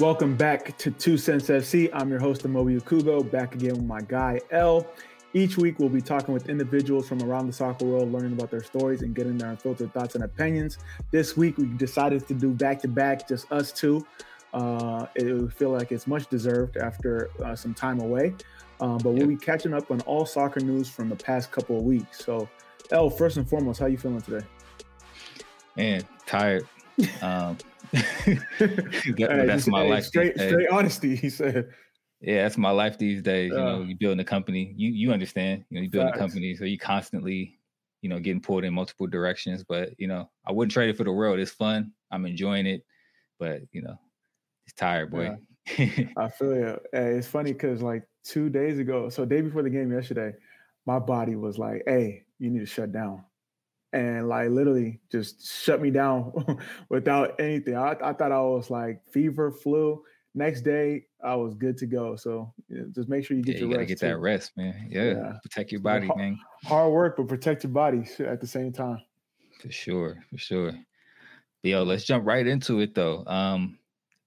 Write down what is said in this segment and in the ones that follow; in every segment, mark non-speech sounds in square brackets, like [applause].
Welcome back to Two Cents FC. I'm your host, Amobi Ukubo, back again with my guy, L. Each week, we'll be talking with individuals from around the soccer world, learning about their stories and getting their unfiltered thoughts and opinions. This week, we decided to do back to back, just us two. Uh, it would feel like it's much deserved after uh, some time away. Um, but we'll be catching up on all soccer news from the past couple of weeks. So, L, first and foremost, how you feeling today? Man, tired. Um, [laughs] that, that's my life. Straight, straight honesty, he said. Yeah, that's my life these days. Uh, you know, you're building a company. You you understand. You know, you building facts. a company, so you constantly, you know, getting pulled in multiple directions. But you know, I wouldn't trade it for the world. It's fun. I'm enjoying it, but you know, it's tired, boy. Yeah. [laughs] I feel you. Hey, it's funny because like two days ago, so day before the game yesterday, my body was like, "Hey, you need to shut down." And like literally just shut me down [laughs] without anything. I, I thought I was like fever, flu. Next day, I was good to go. So you know, just make sure you get yeah, your you rest. Get too. that rest, man. Yeah. yeah. protect your body, hard, man. Hard work, but protect your body at the same time. For sure, for sure. But yo, let's jump right into it though. Um,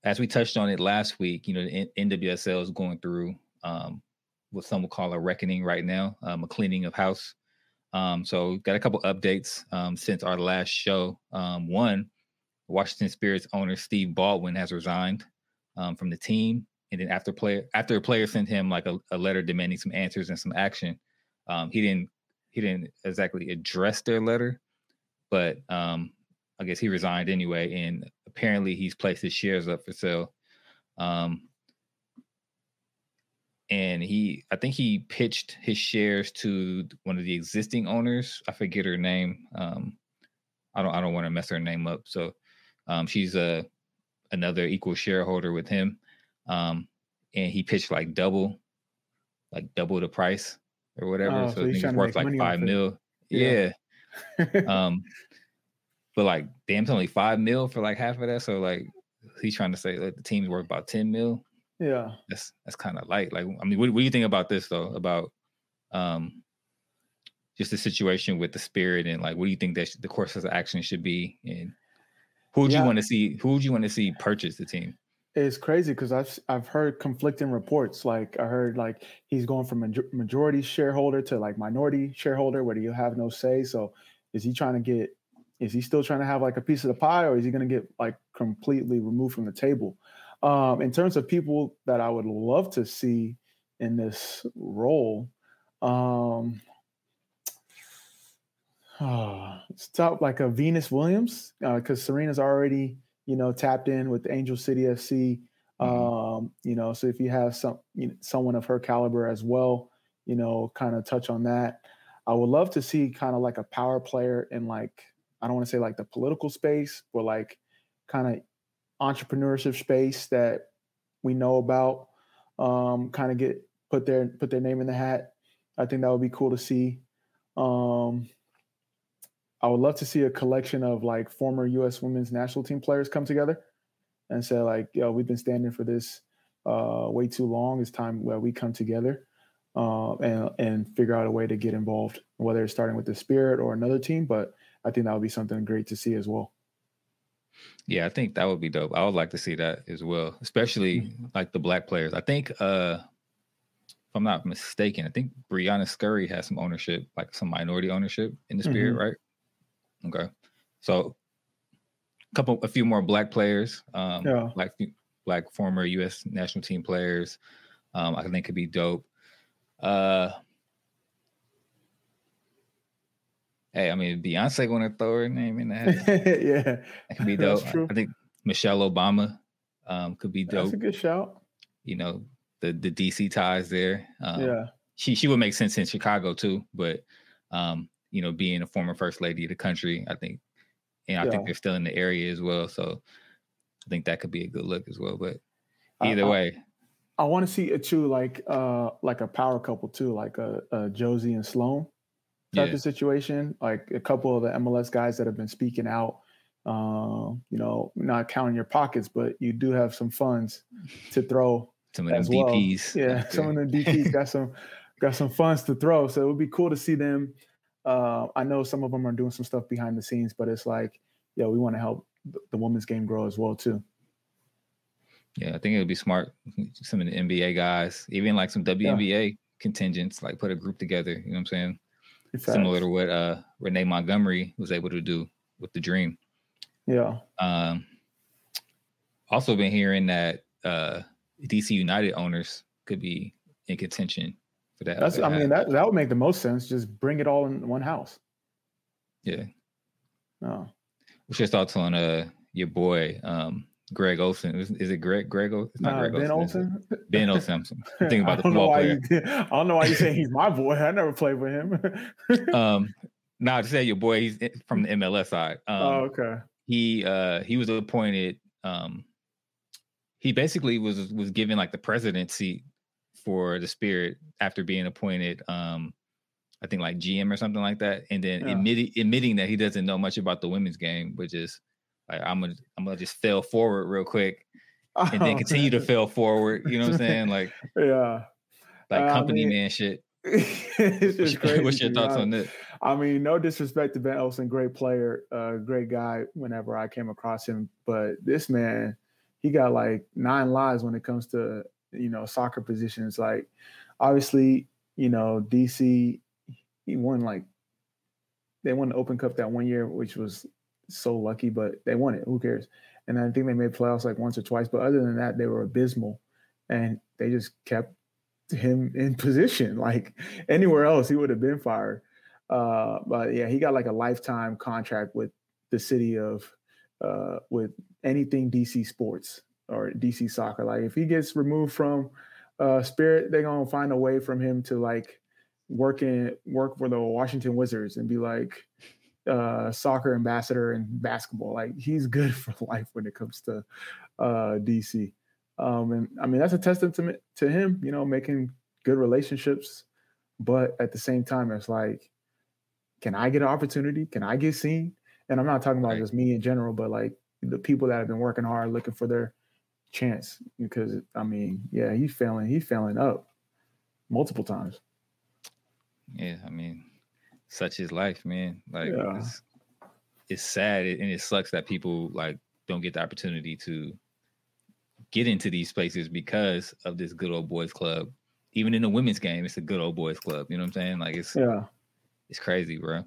as we touched on it last week, you know, the NWSL is going through um, what some would call a reckoning right now, um, a cleaning of house. Um, so got a couple updates um, since our last show. Um, one, Washington Spirits owner Steve Baldwin has resigned um, from the team, and then after player after a player sent him like a, a letter demanding some answers and some action, um, he didn't he didn't exactly address their letter, but um, I guess he resigned anyway, and apparently he's placed his shares up for sale. Um, and he I think he pitched his shares to one of the existing owners. I forget her name. Um, I don't I don't want to mess her name up. So um, she's a another equal shareholder with him. Um, and he pitched like double, like double the price or whatever. Oh, so, so it's worth like five mil. Yeah. yeah. [laughs] um, but like damn, it's only five mil for like half of that. So like he's trying to say like the team's worth about 10 mil. Yeah, that's that's kind of light. Like, I mean, what, what do you think about this though? About um, just the situation with the spirit and like, what do you think that the course of action should be? And who would yeah. you want to see? Who would you want to see purchase the team? It's crazy because I've I've heard conflicting reports. Like I heard like he's going from a majority shareholder to like minority shareholder, where you have no say. So is he trying to get? Is he still trying to have like a piece of the pie, or is he going to get like completely removed from the table? Um, in terms of people that I would love to see in this role, um, oh, [sighs] it's tough, like a Venus Williams, because uh, Serena's already, you know, tapped in with Angel City FC. Mm-hmm. Um, you know, so if you have some you know, someone of her caliber as well, you know, kind of touch on that. I would love to see kind of like a power player in like I don't want to say like the political space, but like kind of entrepreneurship space that we know about um, kind of get put their put their name in the hat. I think that would be cool to see. Um, I would love to see a collection of like former U.S. women's national team players come together and say like, "Yo, we've been standing for this uh, way too long. It's time where we come together uh, and and figure out a way to get involved, whether it's starting with the Spirit or another team. But I think that would be something great to see as well. Yeah, I think that would be dope. I would like to see that as well, especially mm-hmm. like the black players. I think, uh if I'm not mistaken, I think Briana Scurry has some ownership, like some minority ownership in the spirit, mm-hmm. right? Okay, so a couple, a few more black players, um, yeah. black black former U.S. national team players. Um, I think could be dope. Uh, Hey, I mean, Beyonce gonna throw her name in that. [laughs] yeah, that could be [laughs] dope. I think Michelle Obama um, could be dope. That's a good shout. You know, the the DC ties there. Um, yeah, she she would make sense in Chicago too, but um, you know, being a former first lady of the country, I think, and I yeah. think they're still in the area as well. So I think that could be a good look as well. But either I, way. I, I want to see it too, like uh like a power couple too, like a, a Jozy and Sloane type yeah. of situation. Like a couple of the MLS guys that have been speaking out. Uh, you know, not counting your pockets, but you do have some funds to throw. Some of them well. DPs. Yeah, okay. some of the DPs [laughs] got some got some funds to throw. So it would be cool to see them. Uh, I know some of them are doing some stuff behind the scenes, but it's like, yeah, we want to help the women's game grow as well too. Yeah, I think it would be smart. Some of the NBA guys, even like some WNBA yeah. contingents, like put a group together. You know what I'm saying? Similar to what uh Renee Montgomery was able to do with the Dream. Yeah. Um. Also, been hearing that uh DC United owners could be in contention for that. That's. I mean, that that would make the most sense. Just bring it all in one house. Yeah. Oh. What's your thoughts on uh your boy um Greg Olsen? Is, is it Greg Greg? It's not nah, Greg Ben Olsen. [laughs] Ben Olsen. I'm [laughs] thinking about the football player. You, I don't know why you saying he's my boy. I never played with him. [laughs] um, now to say your boy, he's from the MLS side. Um, oh, okay. He uh he was appointed. Um, he basically was was given like the presidency for the Spirit after being appointed. Um, I think like GM or something like that, and then yeah. admitting admitting that he doesn't know much about the women's game, which is like I'm gonna I'm gonna just fail forward real quick, and then continue to fail forward. You know what I'm saying? [laughs] Like yeah, like uh, company I mean, man shit. [laughs] it's just [laughs] crazy. What's your thoughts on this? I mean, no disrespect to Ben Olsen, great player, uh, great guy. Whenever I came across him, but this man, he got like nine lives when it comes to you know soccer positions. Like, obviously, you know DC he won like they won the Open Cup that one year, which was so lucky, but they won it. Who cares? And I think they made playoffs like once or twice, but other than that, they were abysmal, and they just kept him in [laughs] position. Like anywhere else, he would have been fired. Uh, but yeah, he got like a lifetime contract with the city of uh, with anything DC sports or DC soccer. Like if he gets removed from uh, Spirit, they're gonna find a way from him to like work working work for the Washington Wizards and be like uh, soccer ambassador and basketball. Like he's good [laughs] for life when it comes to uh, DC. Um, and I mean that's a testament to him, you know, making good relationships. But at the same time, it's like, can I get an opportunity? Can I get seen? And I'm not talking about right. just me in general, but like the people that have been working hard looking for their chance. Because I mean, yeah, he's failing, he's failing up multiple times. Yeah, I mean, such is life, man. Like yeah. it's, it's sad and it sucks that people like don't get the opportunity to get into these places because of this good old boys club. Even in the women's game, it's a good old boys club. You know what I'm saying? Like it's yeah, it's crazy, bro.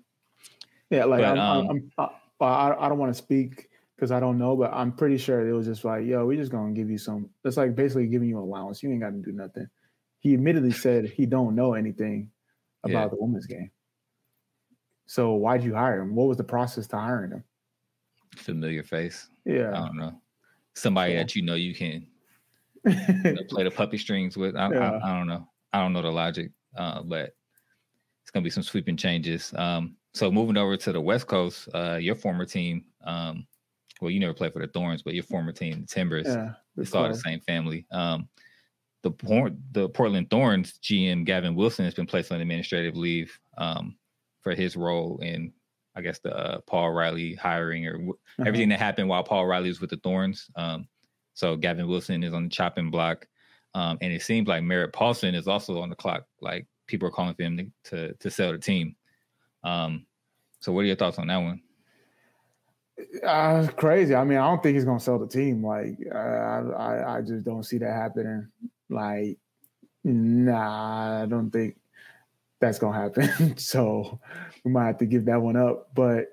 Yeah, like but, I'm, um, I'm, I, I don't want to speak because I don't know, but I'm pretty sure it was just like, yo, we just gonna give you some. It's like basically giving you allowance. You ain't got to do nothing. He admittedly said he don't know anything about yeah. the women's game. So why'd you hire him? What was the process to hiring him? Familiar face. Yeah. I don't know. Somebody so. that you know you can you know, [laughs] play the puppy strings with. I, yeah. I, I, don't know. I don't know the logic, uh, but it's gonna be some sweeping changes. Um, so moving over to the West Coast, uh, your former team, um, well, you never played for the Thorns, but your former team, the Timbers, yeah, it's all the same family. Um, the Port, the Portland Thorns GM Gavin Wilson has been placed on administrative leave um, for his role in, I guess, the uh, Paul Riley hiring or w- uh-huh. everything that happened while Paul Riley was with the Thorns. Um, so Gavin Wilson is on the chopping block, um, and it seems like Merritt Paulson is also on the clock. Like people are calling for him to to, to sell the team. Um, so, what are your thoughts on that one? Uh, crazy. I mean, I don't think he's gonna sell the team. Like, uh, I, I just don't see that happening. Like, nah, I don't think that's gonna happen. [laughs] so we might have to give that one up. But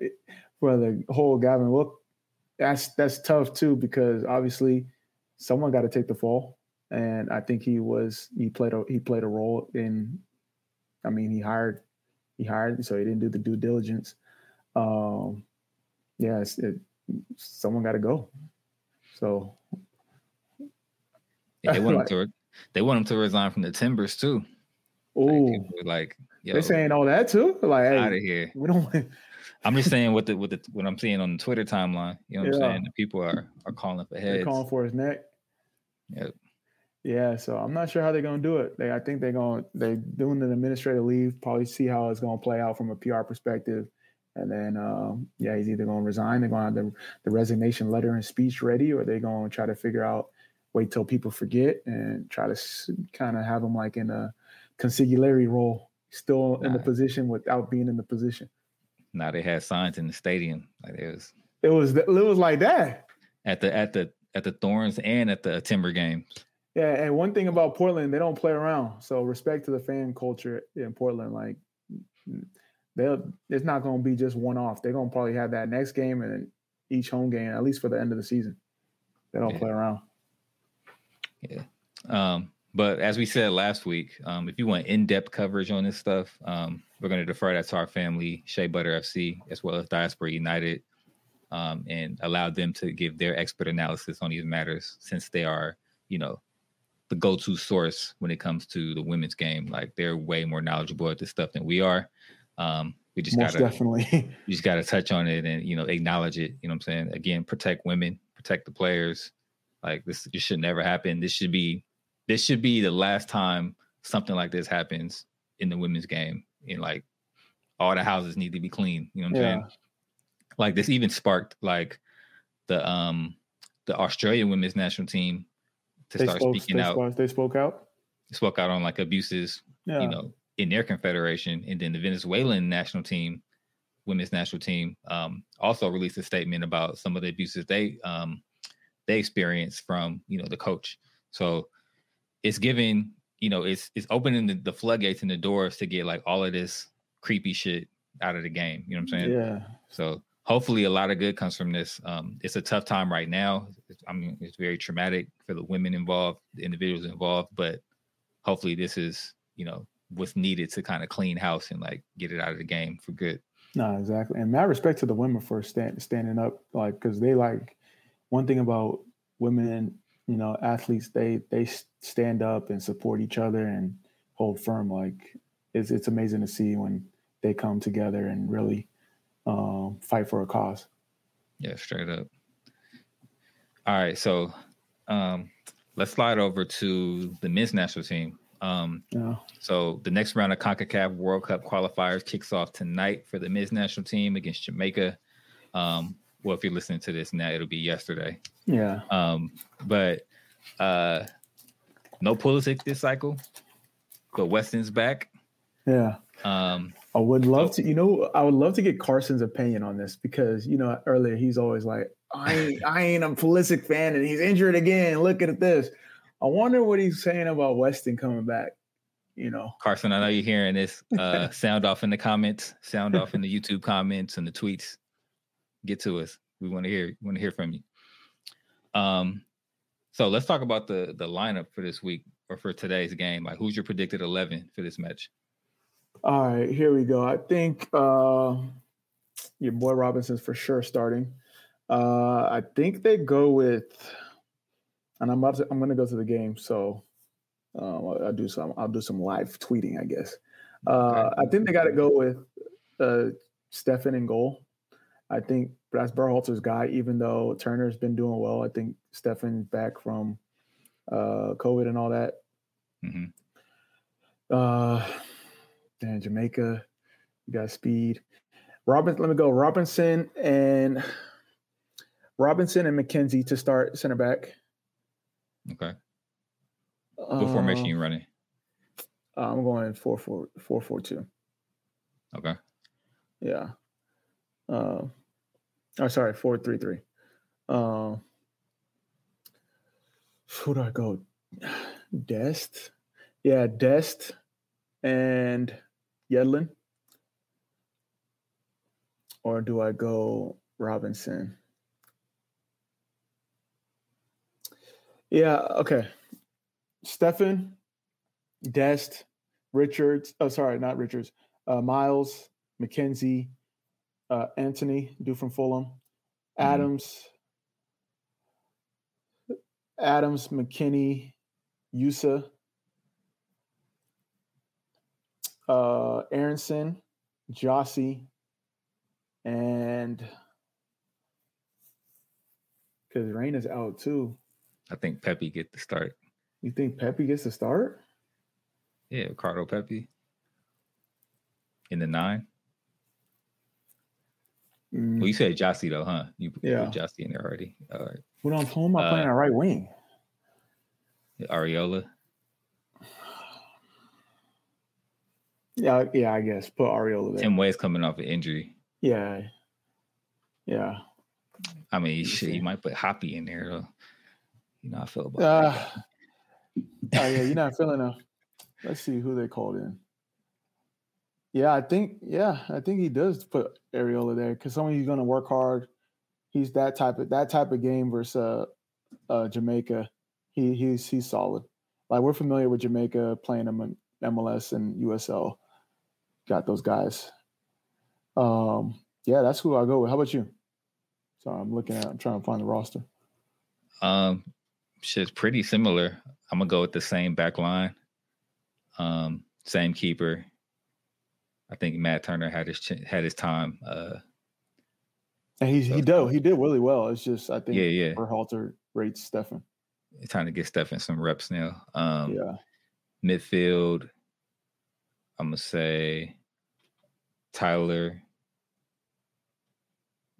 for the whole Gavin, look, that's that's tough too because obviously someone got to take the fall, and I think he was he played a he played a role in. I mean, he hired he hired, so he didn't do the due diligence. Um, yeah, it, someone got to go. So yeah, they [laughs] want him to they want him to resign from the Timbers too. Oh, like, like they're saying all that too. Like, hey, out of here. We don't. [laughs] I'm just saying what the what the what I'm seeing on the Twitter timeline. You know what yeah. I'm saying? The people are are calling for heads. They're calling for his neck. Yep. Yeah, so I'm not sure how they're gonna do it. They, I think they're gonna they're doing an administrative leave. Probably see how it's gonna play out from a PR perspective, and then um, yeah, he's either gonna resign. They're gonna have the, the resignation letter and speech ready, or they're gonna try to figure out wait till people forget and try to kind of have him like in a consigliere role, still in the position without being in the position. Now they had signs in the stadium like it was. It was it was like that at the at the at the Thorns and at the Timber games. Yeah, and one thing about Portland, they don't play around. So respect to the fan culture in Portland. Like they'll it's not gonna be just one off. They're gonna probably have that next game and each home game, at least for the end of the season. They don't yeah. play around. Yeah. Um, but as we said last week, um, if you want in-depth coverage on this stuff, um, we're going to defer that to our family, Shea Butter FC, as well as Diaspora United, um, and allow them to give their expert analysis on these matters, since they are, you know, the go-to source when it comes to the women's game. Like they're way more knowledgeable at this stuff than we are. Um, we just Most gotta definitely [laughs] you just gotta touch on it and you know acknowledge it. You know what I'm saying? Again, protect women, protect the players. Like this, this should never happen. This should be this should be the last time something like this happens in the women's game. And like all the houses need to be clean. You know what I'm yeah. saying? Like this even sparked like the um the Australian women's national team to they start spoke, speaking they out. Spoke, they spoke out. Spoke out on like abuses, yeah. you know, in their confederation, and then the Venezuelan national team, women's national team, um, also released a statement about some of the abuses they um, they experienced from you know the coach. So it's giving you know it's it's opening the, the floodgates and the doors to get like all of this creepy shit out of the game. You know what I'm saying? Yeah. So hopefully a lot of good comes from this. Um, it's a tough time right now. I mean, it's very traumatic for the women involved, the individuals involved, but hopefully this is you know what's needed to kind of clean house and like get it out of the game for good. No, exactly. And my respect to the women for stand, standing up, like, because they like one thing about women, you know, athletes, they they stand up and support each other and hold firm. Like, it's it's amazing to see when they come together and really um, fight for a cause. Yeah, straight up. All right, so um, let's slide over to the men's national team. Um, yeah. So the next round of CONCACAF World Cup qualifiers kicks off tonight for the men's national team against Jamaica. Um, well, if you're listening to this now, it'll be yesterday. Yeah. Um, but uh, no Pulisic this cycle, but Weston's back. Yeah. Um, I would love to, you know, I would love to get Carson's opinion on this because, you know, earlier he's always like, I ain't, [laughs] I ain't a Pulisic fan and he's injured again. Look at this. I wonder what he's saying about Weston coming back. You know, Carson, I know you're hearing this. Uh, [laughs] sound off in the comments. Sound off in the YouTube comments and the tweets. Get to us. We want to hear. Want to hear from you. Um, so let's talk about the the lineup for this week or for today's game. Like, who's your predicted eleven for this match? All right, here we go. I think uh, your boy Robinson's for sure starting. Uh, I think they go with and I'm about to, I'm going to go to the game, so uh, I'll do some I'll do some live tweeting, I guess. Uh, I think they got to go with uh, Steffen in goal. I think that's Berhalter's guy, even though Turner's been doing well. I think Steffen's back from uh, COVID and all that. Mm-hmm. Uh, then Jamaica, you got speed. Robinson, let me go. Robinson and Robinson and McKenzie to start center back. Okay. What formation you running? I'm going four four four four two. Okay. Yeah. Uh, oh, sorry, four three three. Uh, who do I go? Dest. Yeah, Dest and Yedlin. Or do I go Robinson? Yeah. Okay. Steffen, Dest, Richards. Oh, sorry, not Richards. Uh, Miles, McKenzie, uh, Anthony, do from Fulham, mm-hmm. Adams, Adams, McKennie, Yusa, uh, Aaronson, Jozy, and because Rain is out too. I think Pepi get the start. You think Pepi gets the start? Yeah, Ricardo Pepi in the nine. Mm. Well, you said Jozy though, huh? You yeah. put Jozy in there already. All right. What on home? I'm uh, playing a right wing. Arriola. Yeah, yeah, I guess put Arriola there. Tim Weah's coming off an injury. Yeah, yeah. I mean, shit, you might put Hoppe in there though. You know, I feel about. Uh, oh yeah, you're not [laughs] feeling them. Let's see who they called in. Yeah, I think yeah, I think he does put Arriola there because someone who's going to work hard. He's that type of that type of game versus uh, uh, Jamaica. He he's he's solid. Like we're familiar with Jamaica playing them in MLS and USL. Got those guys. Um, yeah, that's who I go with. How about you? So I'm looking at. I'm trying to find the roster. Um, shit's pretty similar. I'm gonna go with the same back line. Um, same keeper. I think Matt Turner had his had his time. Uh, and he he did he did really well. It's just I think yeah yeah Berhalter rates Steffen. Trying to get Steffen some reps now. Um, yeah. Midfield. I'm gonna say Tyler,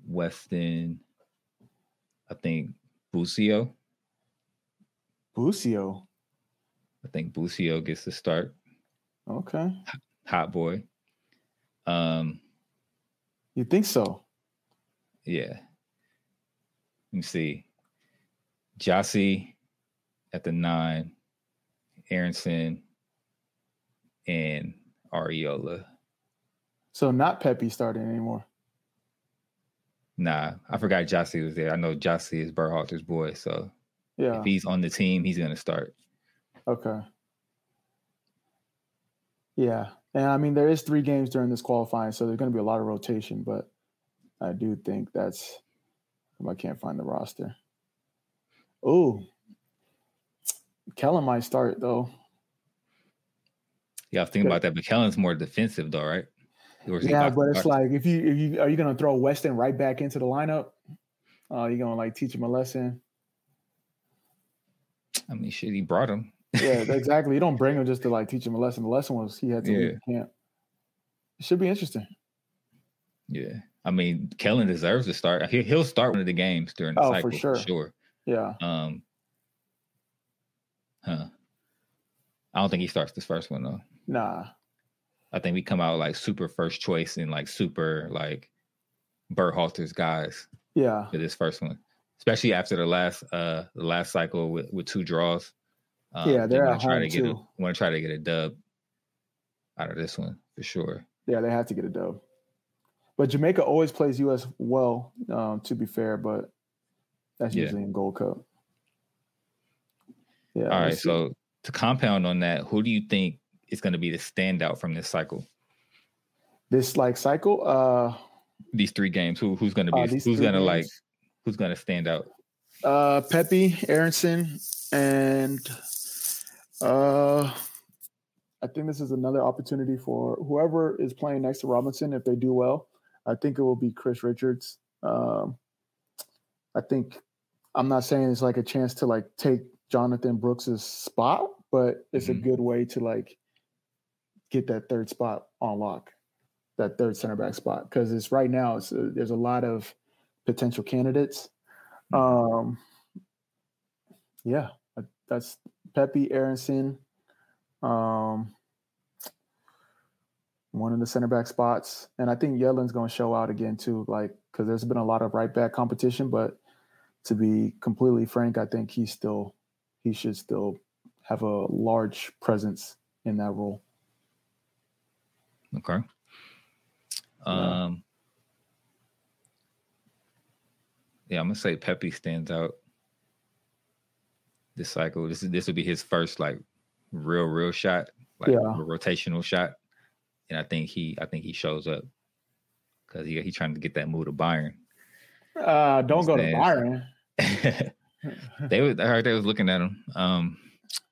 Weston. I think Busio. Busio. I think Busio gets the start. Okay. Hot boy. Um You think so? Yeah. Let me see. Jozy at the nine, Aaronson, and Arriola. So not Pepi starting anymore. Nah, I forgot Jozy was there. I know Jozy is Berhalter's boy, so yeah, if he's on the team, he's gonna start. Okay. Yeah, and I mean there is three games during this qualifying, so there's going to be a lot of rotation. But I do think that's I can't find the roster. Oh, Kellyn might start though. Yeah, I was thinking about that, but Kellyn's more defensive though, right? Yeah, but it's like if you if you are you gonna throw Weston right back into the lineup? Uh, you gonna like teach him a lesson? I mean, shit, he brought him. Yeah, [laughs] exactly. You don't bring him just to like teach him a lesson. The lesson was he had to yeah. leave camp. It should be interesting. Yeah, I mean, Kellyn deserves to start. He, he'll start one of the games during the oh, cycle for sure. For sure. Yeah. Um. Huh. I don't think he starts this first one though. Nah. I think we come out like super first choice and like super like Berhalter's guys. Yeah. For this first one, especially after the last uh the last cycle with with two draws. Um, yeah, they're at try to get too. Want to try to get a dub out of this one for sure. Yeah, they have to get a dub. But Jamaica always plays U.S. well, um, to be fair, but that's yeah. usually in Gold Cup. Yeah. All right. So to compound on that, who do you think is going to be the standout from this cycle? This like cycle, uh, these three games. Who who's going to be? Uh, who's going to like? Who's going to stand out? Uh, Pepi, Aaronson, and uh, I think this is another opportunity for whoever is playing next to Robinson. If they do well, I think it will be Chris Richards. Um, I think I'm not saying it's like a chance to like take Jonathan Brooks's spot, but it's mm-hmm. a good way to like get that third spot on lock, that third center back spot, because it's right now. It's uh, there's a lot of potential candidates. Um, yeah, that's Pepi Aaronson. Um, one of the center back spots, and I think Yedlin's going to show out again too. Like because there's been a lot of right back competition, but to be completely frank, I think he still he should still have a large presence in that role. Okay. Um. Yeah, I'm gonna say Pepi stands out this cycle. This is this will be his first like real real shot, like yeah. a rotational shot, and I think he I think he shows up because he he's trying to get that move to Bayern. Uh, don't go to Bayern. [laughs] they were I heard they was looking at him. Um,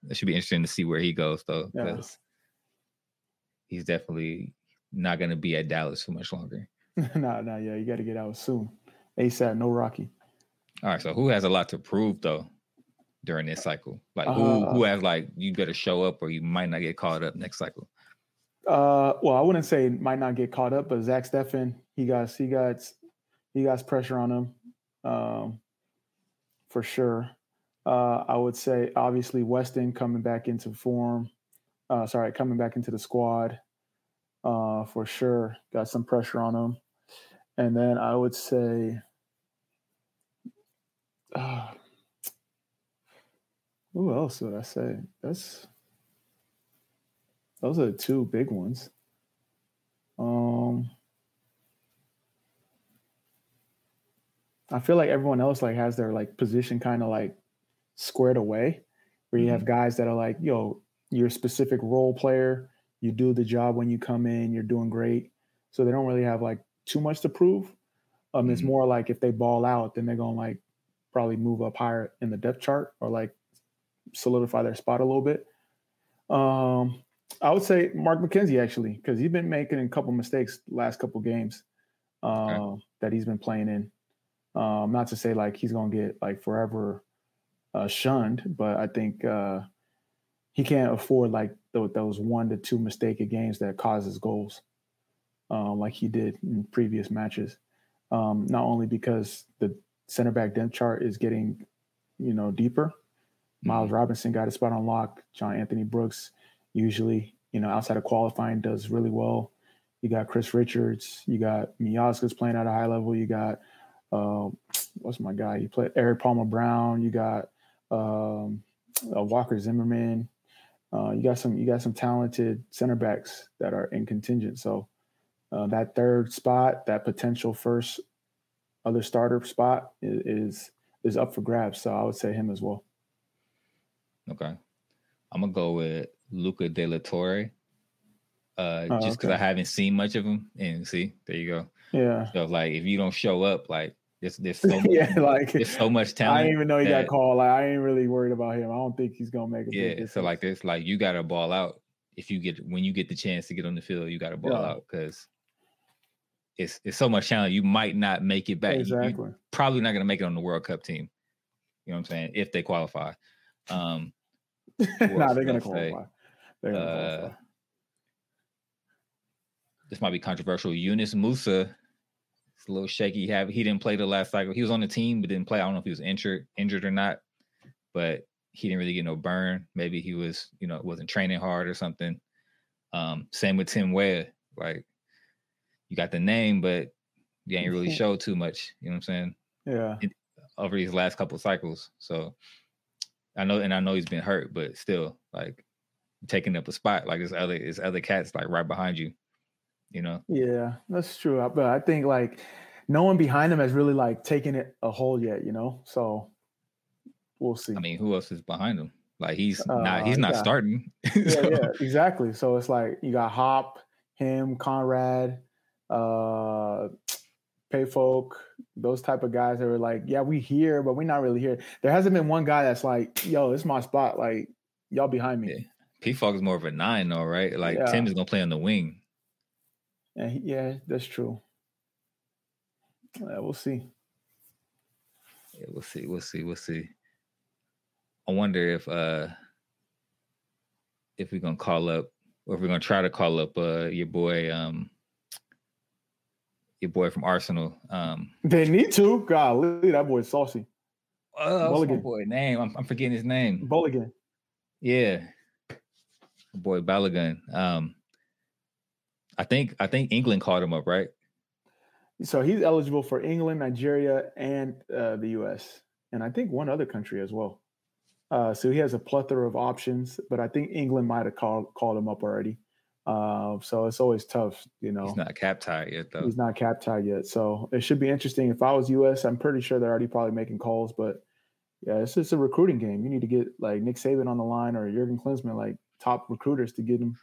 it should be interesting to see where he goes though, because yeah. he's definitely not going to be at Dallas for much longer. [laughs] no, no, yeah, you got to get out soon. ASAP, no Rocky. All right, so who has a lot to prove though during this cycle? Like who uh, who has like you better show up or you might not get caught up next cycle. Uh, well, I wouldn't say might not get caught up, but Zach Steffen, he got he got he got pressure on him, um, for sure. Uh, I would say obviously Weston coming back into form. Uh, sorry, coming back into the squad, uh, for sure. Got some pressure on him, and then I would say, uh, Who else would I say? That's those are the two big ones. Um, I feel like everyone else like has their like position kind of like squared away, where you mm-hmm. have guys that are like, yo, you're a specific role player. You do the job when you come in. You're doing great. So they don't really have like too much to prove. Um, mm-hmm. it's more like if they ball out, then they're gonna like probably move up higher in the depth chart or like solidify their spot a little bit. Um, I would say Mark McKenzie actually, because he's been making a couple mistakes last couple games uh, okay. Um, that he's been playing in. Um, not to say like he's gonna get like forever uh, shunned, but I think uh, he can't afford like th- those one to two mistake games that causes goals, um, like he did in previous matches. Um, not only because the center back depth chart is getting, you know, deeper. Miles mm-hmm. Robinson got a spot on lock. John Anthony Brooks usually, you know, outside of qualifying does really well. You got Chris Richards. You got Miazga's playing at a high level. You got uh, what's my guy? You played Erik Palmer Brown. You got um, uh, Walker Zimmerman. Uh, you got some you got some talented center backs that are in contingent. So uh, that third spot, that potential first other starter spot is is up for grabs. So I would say him as well. Okay, I'm gonna go with Luca De La Torre. Uh, oh, just because okay. I haven't seen much of him, and see, there you go. Yeah. So like, if you don't show up, like there's there's so [laughs] much, yeah, like there's so much talent. I didn't even know he that, got called. Like I ain't really worried about him. I don't think he's gonna make it. yeah. So like this, like you got to ball out if you get when you get the chance to get on the field, you got to ball yeah. out because it's it's so much talent. You might not make it back. Exactly. You, probably not gonna make it on the World Cup team. You know what I'm saying? If they qualify. Um, [laughs] nah, they're gonna qualify. They're gonna uh, qualify. This might be controversial. Yunus Musah it's a little shaky. He have he didn't play the last cycle. He was on the team but didn't play. I don't know if he was injured, injured or not, but he didn't really get no burn. Maybe he was, you know, wasn't training hard or something. Um, same with Tim Weah. Like you got the name, but you ain't really showed too much. You know what I'm saying? Yeah. over these last couple cycles. So I know, and I know he's been hurt, but still, like taking up a spot. Like there's other, there's other cats like right behind you you know. Yeah, that's true. But I think like no one behind him has really like taken it a hold yet, you know. So we'll see. I mean, who else is behind him? Like he's uh, not he's not yeah. starting. so. [laughs] yeah, yeah, exactly. So it's like you got Hop, him, Konrad, uh [tsk] Pefok, those type of guys that are like, yeah, we here, but we're not really here. There hasn't been one guy that's like, yo, this is my spot. Like, y'all behind me. Yeah. Pefok is more of a nine, though, right? Like yeah. Tim is gonna play on the wing. Yeah, yeah, that's true. Yeah, we'll see. Yeah, we'll see. We'll see. We'll see. I wonder if uh if we're gonna call up or if we're gonna try to call up uh your boy um your boy from Arsenal. Um They need to. Golly, that boy's saucy. Oh, my boy name? I'm, I'm forgetting his name. Balogun. Yeah. Boy Balogun. Um I think I think England called him up, right? So he's eligible for England, Nigeria, and uh, the U.S. and I think one other country as well. Uh, so he has a plethora of options, but I think England might have called called him up already. Uh, so it's always tough, you know. He's not cap tied yet, though. He's not cap tied yet, so it should be interesting. If I was U.S., I'm pretty sure they're already probably making calls, but yeah, it's just a recruiting game. You need to get like Nick Saban on the line or Jurgen Klinsmann, like top recruiters, to get him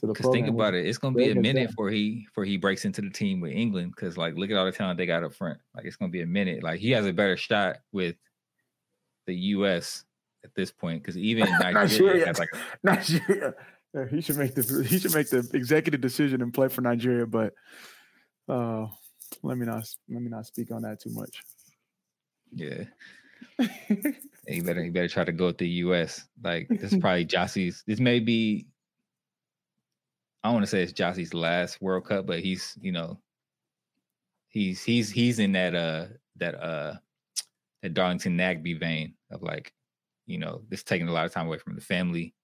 to the Because think about it, it's gonna be a minute for he for he breaks into the team with England. Because like, look at all the talent they got up front. Like, it's gonna be a minute. Like, he has a better shot with the U.S. at this point. Because even [laughs] Nigeria, like [laughs] Nigeria, yeah, he should make the he should make the executive decision and play for Nigeria. But uh, let me not let me not speak on that too much. Yeah. [laughs] he better he better try to go with the US. Like this is [laughs] probably Jozy's this may be I want to say it's Jozy's last World Cup, but he's you know he's he's he's in that uh that uh that Darlington Nagbe vein of like you know this taking a lot of time away from the family.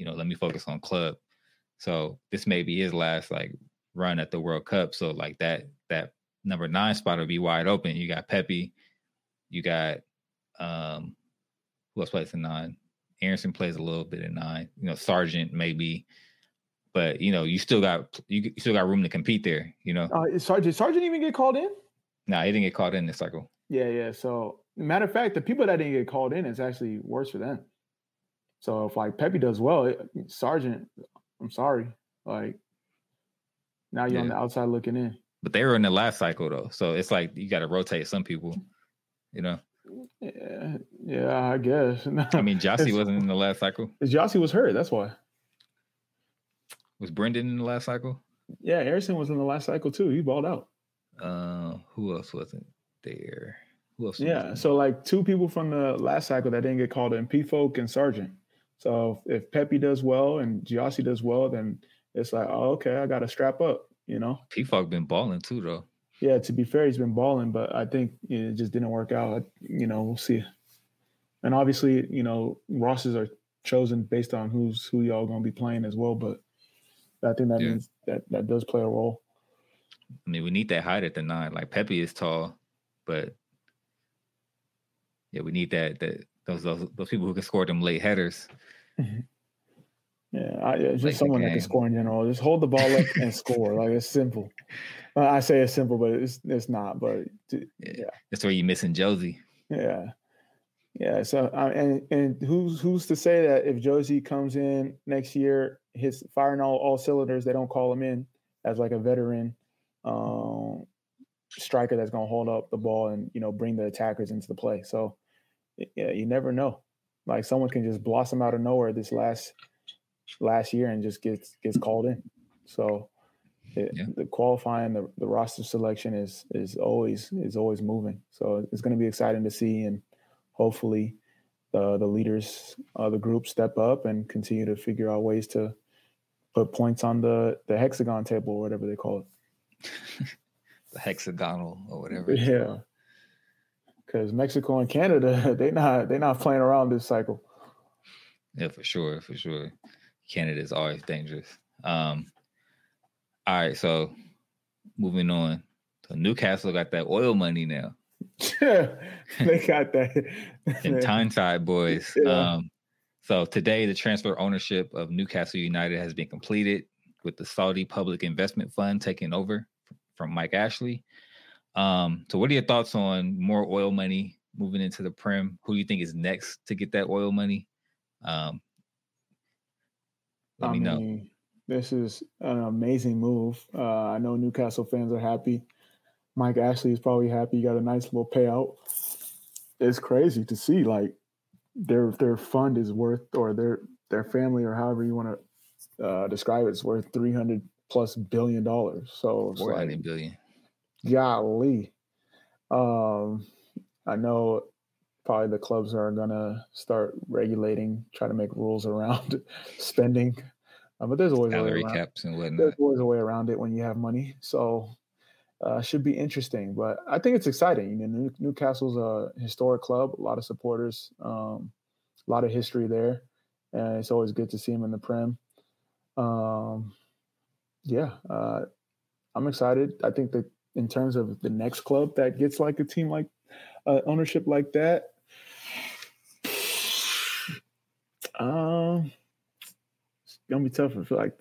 You know, let me focus on club. So this may be his last like run at the World Cup. So like that that number nine spot will be wide open. You got Pepi, you got um who else plays the nine? Aaronson plays a little bit at nine. You know, Sargent maybe, but you know, you still got you, still got room to compete there. You know, uh, Sargent Sargent even get called in? No, nah, he didn't get called in this cycle. Yeah, yeah. So matter of fact, the people that didn't get called in is actually worse for them. So if like Pepi does well, it, Sargent, I'm sorry, like now you're yeah. on the outside looking in. But they were in the last cycle though, so it's like you got to rotate some people, you know. Yeah, yeah, I guess. [laughs] I mean, Jozy wasn't in the last cycle. Jozy was hurt. That's why. Was Brenden in the last cycle? Yeah, Aaronson was in the last cycle too. He balled out. Uh, who else wasn't there? Who else? Yeah, so like two people from the last cycle that didn't get called in: Pefok and Sargent. So if Pepi does well and Jozy does well, then it's like, oh, okay, I got to strap up. You know, Pefok been balling too, though yeah, to be fair, he's been balling, but I think it just didn't work out. You know, we'll see. And obviously, you know, rosters are chosen based on who's who y'all gonna be playing as well. But I think that yeah. means that that does play a role. I mean, we need that height at the nine. Like Pepi is tall, but yeah, we need that that those those, those people who can score them late headers. [laughs] Yeah, I, yeah just someone that can score in general. Just hold the ball up and score. Like it's simple. I say it's simple, but it's it's not. But yeah, that's where you're missing Jozy. Yeah, yeah. So uh, and and who's who's to say that if Jozy comes in next year, his firing all all cylinders, they don't call him in as like a veteran um, striker that's going to hold up the ball and you know bring the attackers into the play. So yeah, you never know. Like someone can just blossom out of nowhere this last last year and just gets gets called in. So it, yeah. the qualifying, the, the roster selection is is always is always moving. So it's going to be exciting to see, and hopefully, the the leaders of the group step up and continue to figure out ways to put points on the the hexagon table or whatever they call it. [laughs] the hexagonal or whatever. [laughs] Yeah. Because Mexico and Canada, [laughs] they not they not playing around this cycle. Yeah, for sure, for sure. Canada is always dangerous. Um, all right, so moving on. So Newcastle got that oil money now. [laughs] they got that. [laughs] and Tyneside boys. Yeah. Um, so today, the transfer ownership of Newcastle United has been completed with the Saudi Public Investment Fund taking over from Mike Ashley. Um, so, what are your thoughts on more oil money moving into the Prem? Who do you think is next to get that oil money? Um, let I me know. Mean, this is an amazing move. Uh, I know Newcastle fans are happy. Mike Ashley is probably happy. You got a nice little payout. It's crazy to see like their their fund is worth or their their family or however you want to uh, describe it is worth three hundred plus billion dollars. So four hundred like, billion. Golly, um, I know probably the clubs are gonna start regulating, try to make rules around [laughs] spending uh, but there's always salary caps and whatnot. There's always a way around it when you have money. So uh, should be interesting. But I think it's exciting. You know, Newcastle's a historic club, a lot of supporters, um, a lot of history there, and it's always good to see him in the Prem. Um, yeah, uh, I'm excited. I think that in terms of the next club that gets like a team like uh, ownership like that. Um, it's gonna be tough. I feel like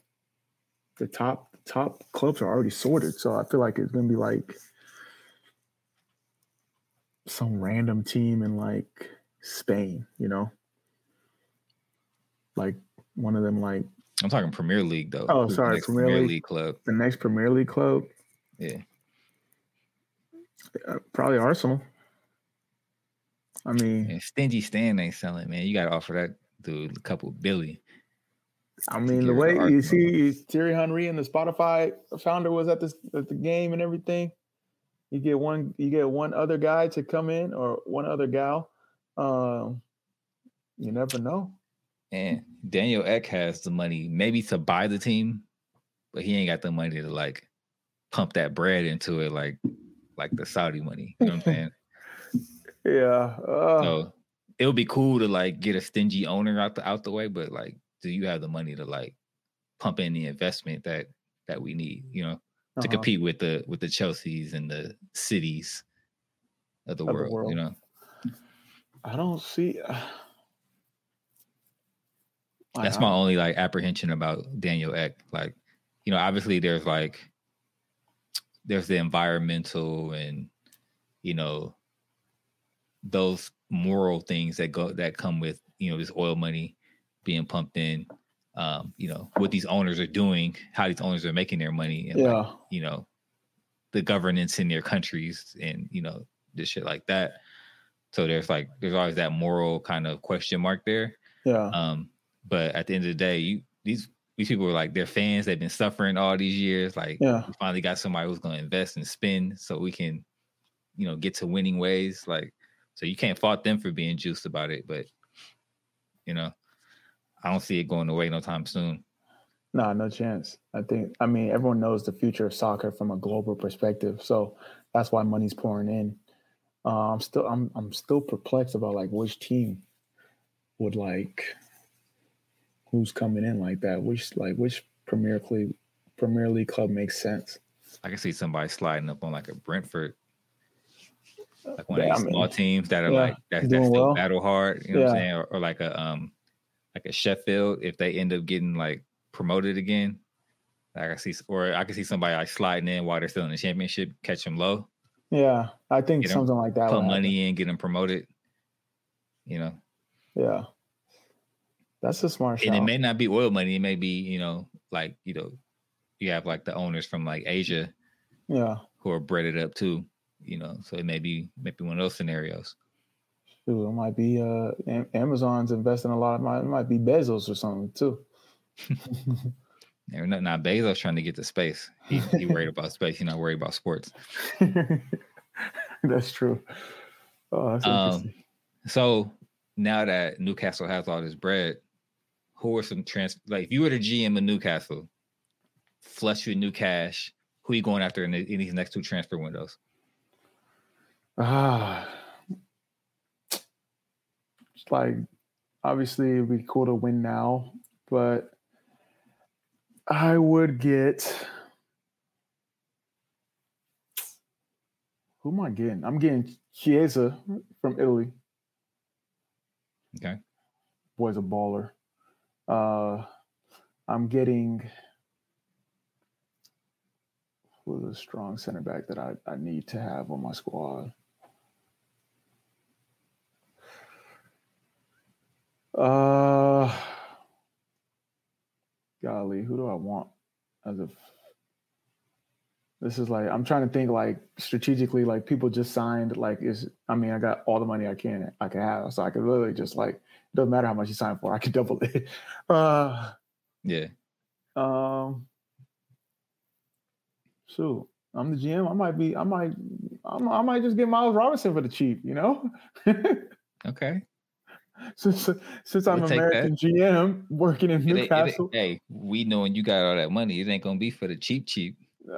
the top the top clubs are already sorted, so I feel like it's gonna be like some random team in like Spain, you know, like one of them like. I'm talking Premier League though. Oh, sorry, Premier, Premier League, League, club. The next Premier League club. Yeah. Uh, probably Arsenal. I mean, stingy Stan ain't selling, man. You got to offer that dude a couple billion. I mean, the way you see Thierry Henry and the Spotify founder was at this at the game and everything. You get one, you get one other guy to come in or one other gal. Um, you never know. And Daniel Ek has the money, maybe to buy the team, but he ain't got the money to like pump that bread into it, like like the Saudi money. You know what I'm saying? [laughs] yeah. Uh, so it would be cool to like get a stingy owner out the out the way, but like do you have the money to like pump in the investment that that we need, you know, uh-huh. to compete with the with the Chelseas and the cities of the, of world, the world, you know? I don't see. Uh, That's my only like apprehension about Daniel Ek. Like, you know, obviously there's like there's the environmental and you know those moral things that go that come with you know this oil money being pumped in um you know what these owners are doing how these owners are making their money and Yeah. like, you know the governance in their countries and you know this shit like that so there's like there's always that moral kind of question mark there Yeah. um but at the end of the day you these these people were like they're fans they've been suffering all these years like Yeah. we finally got somebody who's going to invest and spend so we can you know get to winning ways like so you can't fault them for being juiced about it but you know i don't see it going away no time soon No, no chance. I think. I mean, everyone knows the future of soccer from a global perspective, so that's why money's pouring in. Uh, I'm still, I'm, I'm still perplexed about like which team would like who's coming in like that. Which like which Premier League Premier League club makes sense. i can see somebody sliding up on like a brentford like one Yeah, of I mean, small teams that are yeah, like that, that doing still well. battle hard you know what i'm saying or, or like a um like a sheffield if they end up getting like promoted again like i see or i can see somebody like sliding in while they're still in the championship catch them low Yeah, I think Get 'em- something like that. put would happen. money in, get them promoted. You know, Yeah, that's a smart and it may not be oil money. It may be, you know, like you know, you have like the owners from like Asia yeah, who are breaded up too. You know, so it may be maybe one of those scenarios. Shoot, it might be uh, Amazon's investing a lot. It might, it might be Bezos or something too. And not, not Bezos trying to get to space. He, he worried [laughs] about space. He's not worried about sports. [laughs] that's true. Oh, that's Um. So now that Newcastle has all this bread, who are some trans like if you were the GM of Newcastle, flush with new cash, who you going after in, the, in these next two transfer windows? Ah, it's like obviously it'd be cool to win now, but I would get. Who am I getting? I'm getting Chiesa from Italy. Okay. Boy's a baller. Uh, I'm getting who's a strong center back that I, I need to have on my squad. Uh, golly, who do I want as a? This is like I'm trying to think like strategically. Like people just signed. Like is I mean I got all the money I can I can have, so I could literally just like doesn't matter how much you sign for, I could double it. [laughs] Uh, Yeah. um, shoot, I'm the GM. I might be. I might. I'm, I might just get Miles Robinson for the cheap. You know, [laughs] Okay. since since I'm We'll American GM working in It ain't- it Newcastle. hey, we knowing you got all that money, it ain't gonna be for the cheap cheap. [laughs]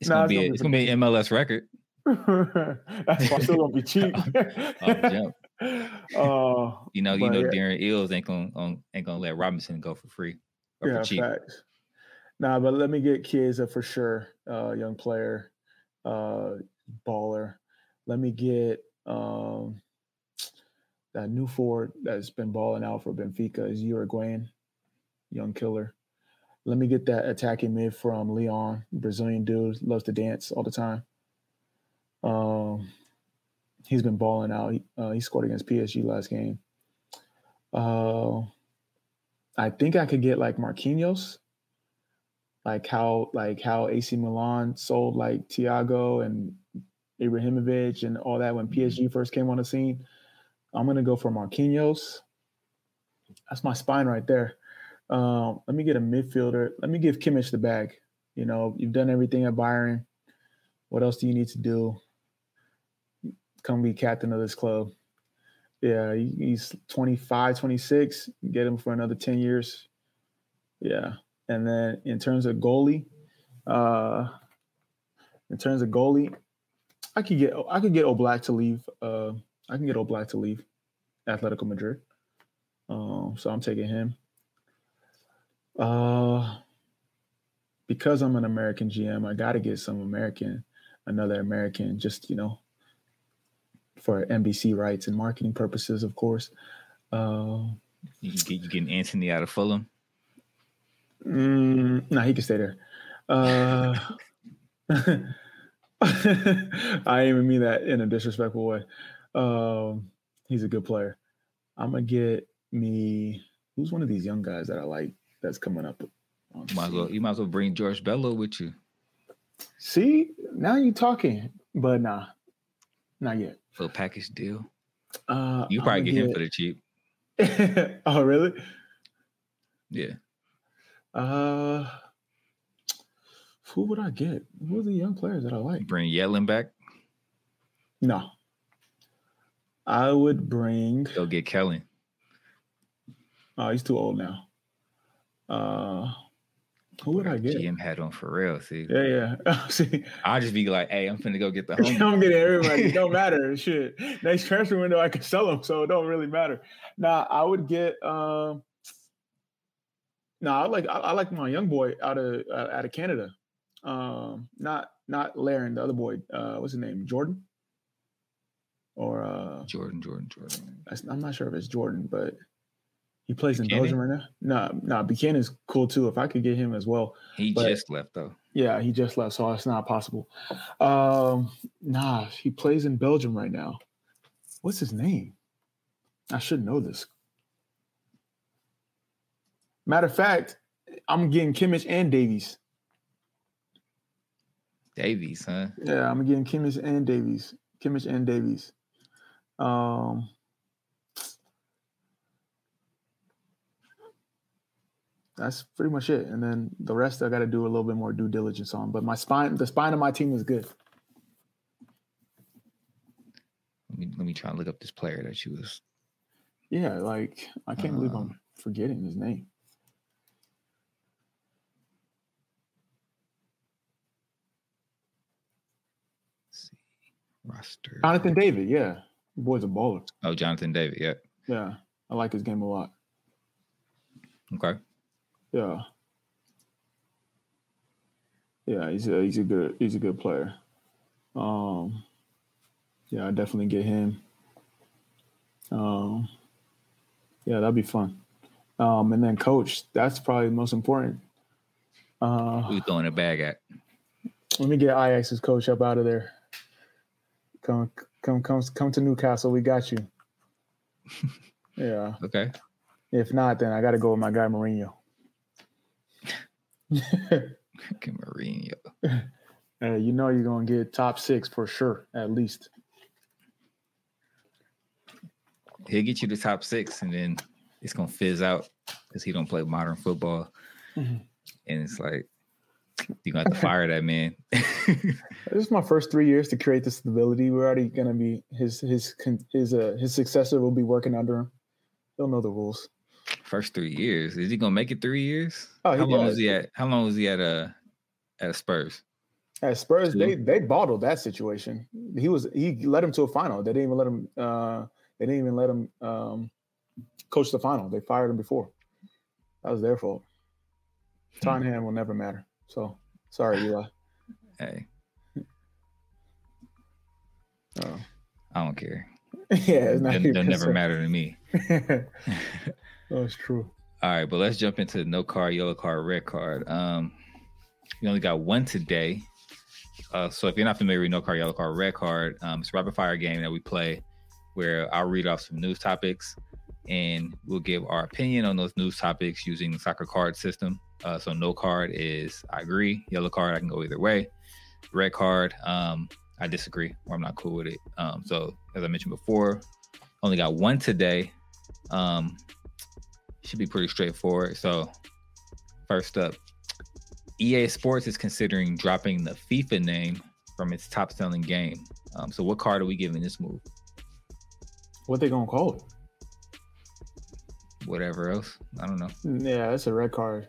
It's Nah, gonna be a, for it's gonna be an MLS record. That's why I still gonna be cheap. Off jump. [laughs] Uh, You know, you know yeah. Darren Eales ain't gonna ain't gonna let Robinson go for free or yeah, for cheap. facts. Nah, but let me get Chiesa for sure. Uh, young player, uh, baller. Let me get um, that new forward that's been balling out for Benfica is Uruguayan, young killer. Let me get that attacking mid from Lyon, Brazilian dude, loves to dance all the time. Um, he's been balling out. He, uh, he scored against PSG last game. Uh, I think I could get like Marquinhos, like how like how AC Milan sold like Thiago and Ibrahimovic and all that when PSG first came on the scene. I'm gonna go for Marquinhos. That's my spine right there. Um, let me get a midfielder. Let me give Kimmich the bag. You know, you've done everything at Bayern. What else do you need to do? Come be captain of this club. Yeah, he's 25, 26. Get him for another 10 years. Yeah. And then in terms of goalie, uh in terms of goalie, I could get I could get Oblak to leave. Uh I can get Oblak to leave Atletico Madrid. Um, so I'm taking him. Uh because I'm an American GM, I gotta get some American, another American, just you know, for NBC rights and marketing purposes, of course. Uh, You get you getting Antonee out of Fulham? Mm, no, nah, he can stay there. Uh, [laughs] I even mean that in a disrespectful way. Um, he's a good player. I'm gonna get me. Who's one of these young guys that I like that's coming up? You might, as well, you might as well bring George Bello with you. See, now you're talking, but nah, not yet. For a package deal. Uh, you probably get, get him for the cheap. [laughs] oh, really? Yeah. Uh, who would I get? Who are the young players that I like? Bring Yedlin back? No. I would bring. Go get Kellyn. Oh, he's too old now. Uh, who would I get? GM had on for real. See, yeah, yeah. [laughs] see, I'll just be like, "Hey, I'm finna go get the." Homie. [laughs] I'm getting everybody. It don't [laughs] matter. Shit. Next transfer window, I can sell them, so it don't really matter. Now, I would get. um No, I like I, I, like my young boy out of uh, out of Canada. Um, not not Larin, the other boy. Uh, what's his name? Jordan. Or uh Jordan, Jordan, Jordan. I'm not sure if it's Jordan, but he plays Buchanan? in Belgium right now. No, nah, no, Buchanan's cool too. If I could get him as well. He but, just left though. Yeah, he just left, so it's not possible. Um, nah, he plays in Belgium right now. What's his name? I should know this. Matter of fact, I'm getting Kimmich and Davies. Davies, huh? Yeah, I'm getting Kimmich and Davies. Kimmich and Davies. Um, that's pretty much it. And then the rest I got to do a little bit more due diligence on. But my spine, the spine of my team is good. Let me let me try and look up this player that she was. Yeah, like I can't believe I'm um, forgetting his name. see roster. Jonathan David, yeah, the boy's a baller. Oh, Jonathan David, yeah, yeah, I like his game a lot. Okay. Yeah. Yeah, he's a he's a good he's a good player. Um yeah, I definitely get him. Um yeah, that'd be fun. Um and then coach, that's probably the most important. Uh Who's throwing a bag at? Let me get Ajax's coach up out of there. Come come come come to Newcastle, we got you. [laughs] yeah. Okay. If not, then I gotta go with my guy Mourinho. Mourinho. [laughs] Hey, you know you're gonna get top six for sure, at least. He'll get you the top six, and then it's gonna fizz out because he don't play modern football, mm-hmm. and it's like you got to fire that man. [laughs] this is my first three years to create the stability. We're already gonna be his his his uh his successor will be working under him. He'll know the rules. First three years. Is he gonna make it three years? Oh, how long was he at? How long was he at a uh, at Spurs? At Spurs, Two? they they bottled that situation. He was he led him to a final. They didn't even let him. Uh, they didn't even let him um, coach the final. They fired him before. That was their fault. Hmm. Tottenham will never matter. So sorry, [laughs] Eli. Hey. Oh. I don't care. [laughs] yeah, it's not they'll never matter to me. [laughs] That's true. All right, but let's jump into no card, yellow card, red card. Um, we only got one today. Uh, so if you're not familiar with no card, yellow card, red card, um, it's a rapid fire game that we play where I'll read off some news topics and we'll give our opinion on those news topics using the soccer card system. Uh, so no card is I agree, yellow card I can go either way, red card um, I disagree or I'm not cool with it. Um, so as I mentioned before, only got one today. Um, should be pretty straightforward. So, first up, EA Sports is considering dropping the FIFA name from its top selling game. Um, so, what card are we giving this move? What they gonna call it? Whatever else, I don't know. Yeah, it's a red card.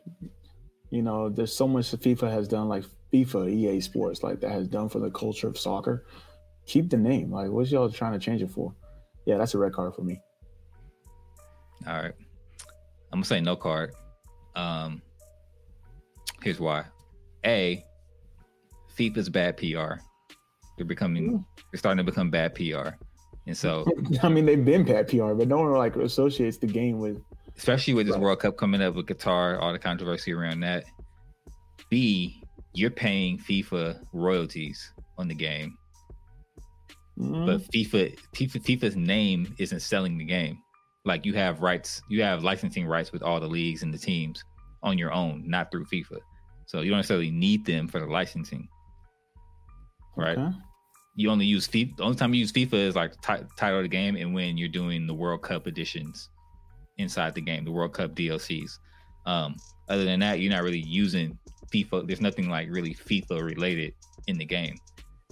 You know, there's so much that FIFA has done, like FIFA, EA Sports, like that has done for the culture of soccer. Keep the name. Like, what's y'all trying to change it for? Yeah, that's a red card for me. All right. I'm gonna say no card. Um, here's why. A, FIFA's bad PR. They're becoming, hmm. they're starting to become bad PR, and so [laughs] I mean they've been bad PR, but no one like associates the game with especially with this. World Cup coming up with Qatar, all the controversy around that. B, you're paying FIFA royalties on the game, mm-hmm. but FIFA, FIFA, FIFA's name isn't selling the game. Like you have rights, you have licensing rights with all the leagues and the teams on your own, not through FIFA. So you don't necessarily need them for the licensing, right? Okay. You only use FIFA. The only time you use FIFA is like t- title of the game and when you're doing the World Cup editions inside the game, the World Cup DLCs. Um, other than that, you're not really using FIFA. There's nothing like really FIFA related in the game.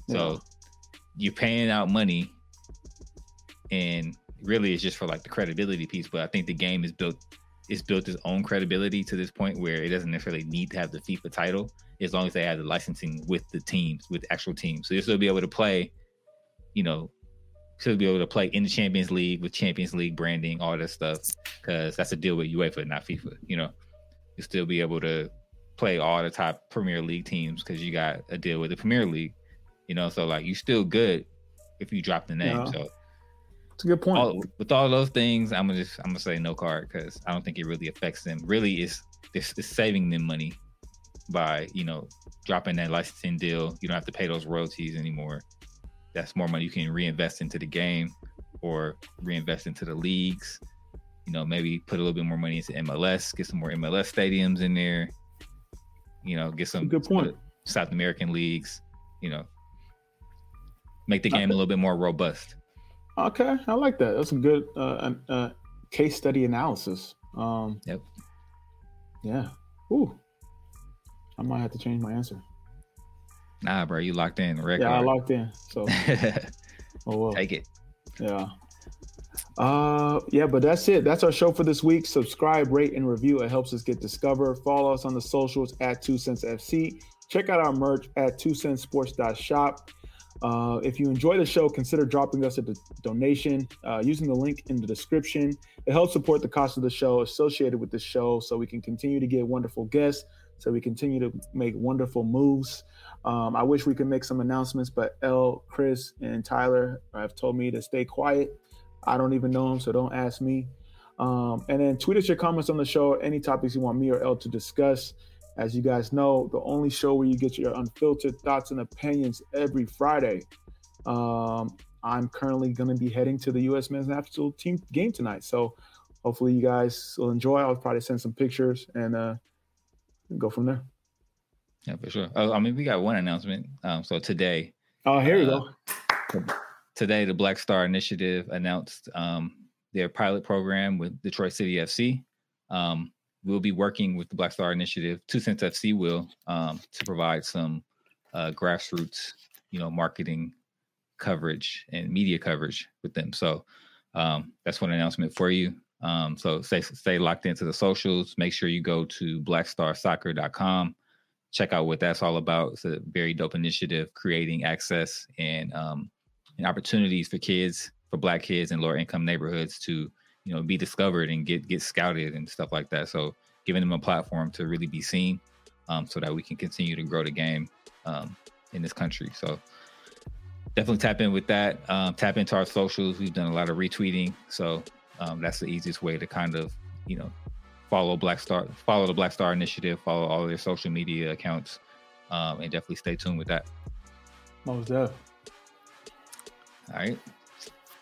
So yeah. you're paying out money, and really it's just for like the credibility piece. But I think the game is built it's built its own credibility to this point where it doesn't necessarily need to have the FIFA title as long as they have the licensing with the teams, with actual teams. So you'll still be able to play, you know, still be able to play in the Champions League with Champions League branding, all that stuff, because that's a deal with UEFA, not FIFA. You know, you'll still be able to play all the top Premier League teams because you got a deal with the Premier League. You know, so like you're still good if you drop the name. Yeah. So it's a good point. All, with all those things, I'm gonna just I'm gonna say no card because I don't think it really affects them. Really, it's, it's it's saving them money by you know dropping that licensing deal. You don't have to pay those royalties anymore. That's more money you can reinvest into the game or reinvest into the leagues. You know, maybe put a little bit more money into MLS, get some more MLS stadiums in there. You know, get some good point. South American leagues. You know, make the game a little bit more robust. Okay, I like that. That's a good uh, uh, case study analysis. Um, yep. Yeah. Ooh. I might have to change my answer. Nah, bro, you locked in. Record. Yeah, I locked in. So. [laughs] oh well. Take it. Yeah. Uh, yeah, but that's it. That's our show for this week. Subscribe, rate, and review. It helps us get discovered. Follow us on the socials at Two Cents FC. Check out our merch at Two Cents Sports Shop. Uh, if you enjoy the show, consider dropping us a donation uh, using the link in the description. It helps support the cost of the show associated with the show so we can continue to get wonderful guests, so we continue to make wonderful moves. Um, I wish we could make some announcements, but L, Chris, and Tyler have told me to stay quiet. I don't even know them, so don't ask me. Um, and then tweet us your comments on the show, any topics you want me or L to discuss. As you guys know, the only show where you get your unfiltered thoughts and opinions every Friday. Um, I'm currently going to be heading to the U.S. men's national team game tonight. So hopefully you guys will enjoy. I'll probably send some pictures and uh, go from there. Yeah, for sure. Oh, I mean, we got one announcement. Um, so today. Oh, here we uh, go. Today, the Black Star Initiative announced um, their pilot program with Detroit City FC. Um, we'll be working with the Black Star Initiative, Two Cents FC will, um, to provide some uh, grassroots, you know, marketing coverage and media coverage with them. So um, that's one announcement for you. Um, so stay stay locked into the socials. Make sure you go to blackstarsoccer.com. Check out what that's all about. It's a very dope initiative, creating access and um, and opportunities for kids, for Black kids in lower income neighborhoods to you know be discovered and get get scouted and stuff like that. So giving them a platform to really be seen um, so that we can continue to grow the game um, in this country. So definitely tap in with that. Um, tap into our socials. We've done a lot of retweeting. So um, that's the easiest way to kind of you know follow black star follow the black star initiative follow all their social media accounts um, and definitely stay tuned with that. Most definitely. All right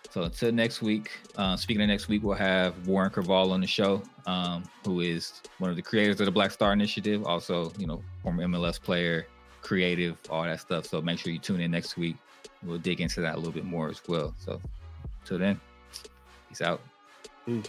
so until next week, uh, speaking of next week, we'll have Warren Creavalle on the show, um, who is one of the creators of the Black Star Initiative, also, you know, former MLS player, creative, all that stuff. So make sure you tune in next week. We'll dig into that a little bit more as well. So until then, peace out. Peace.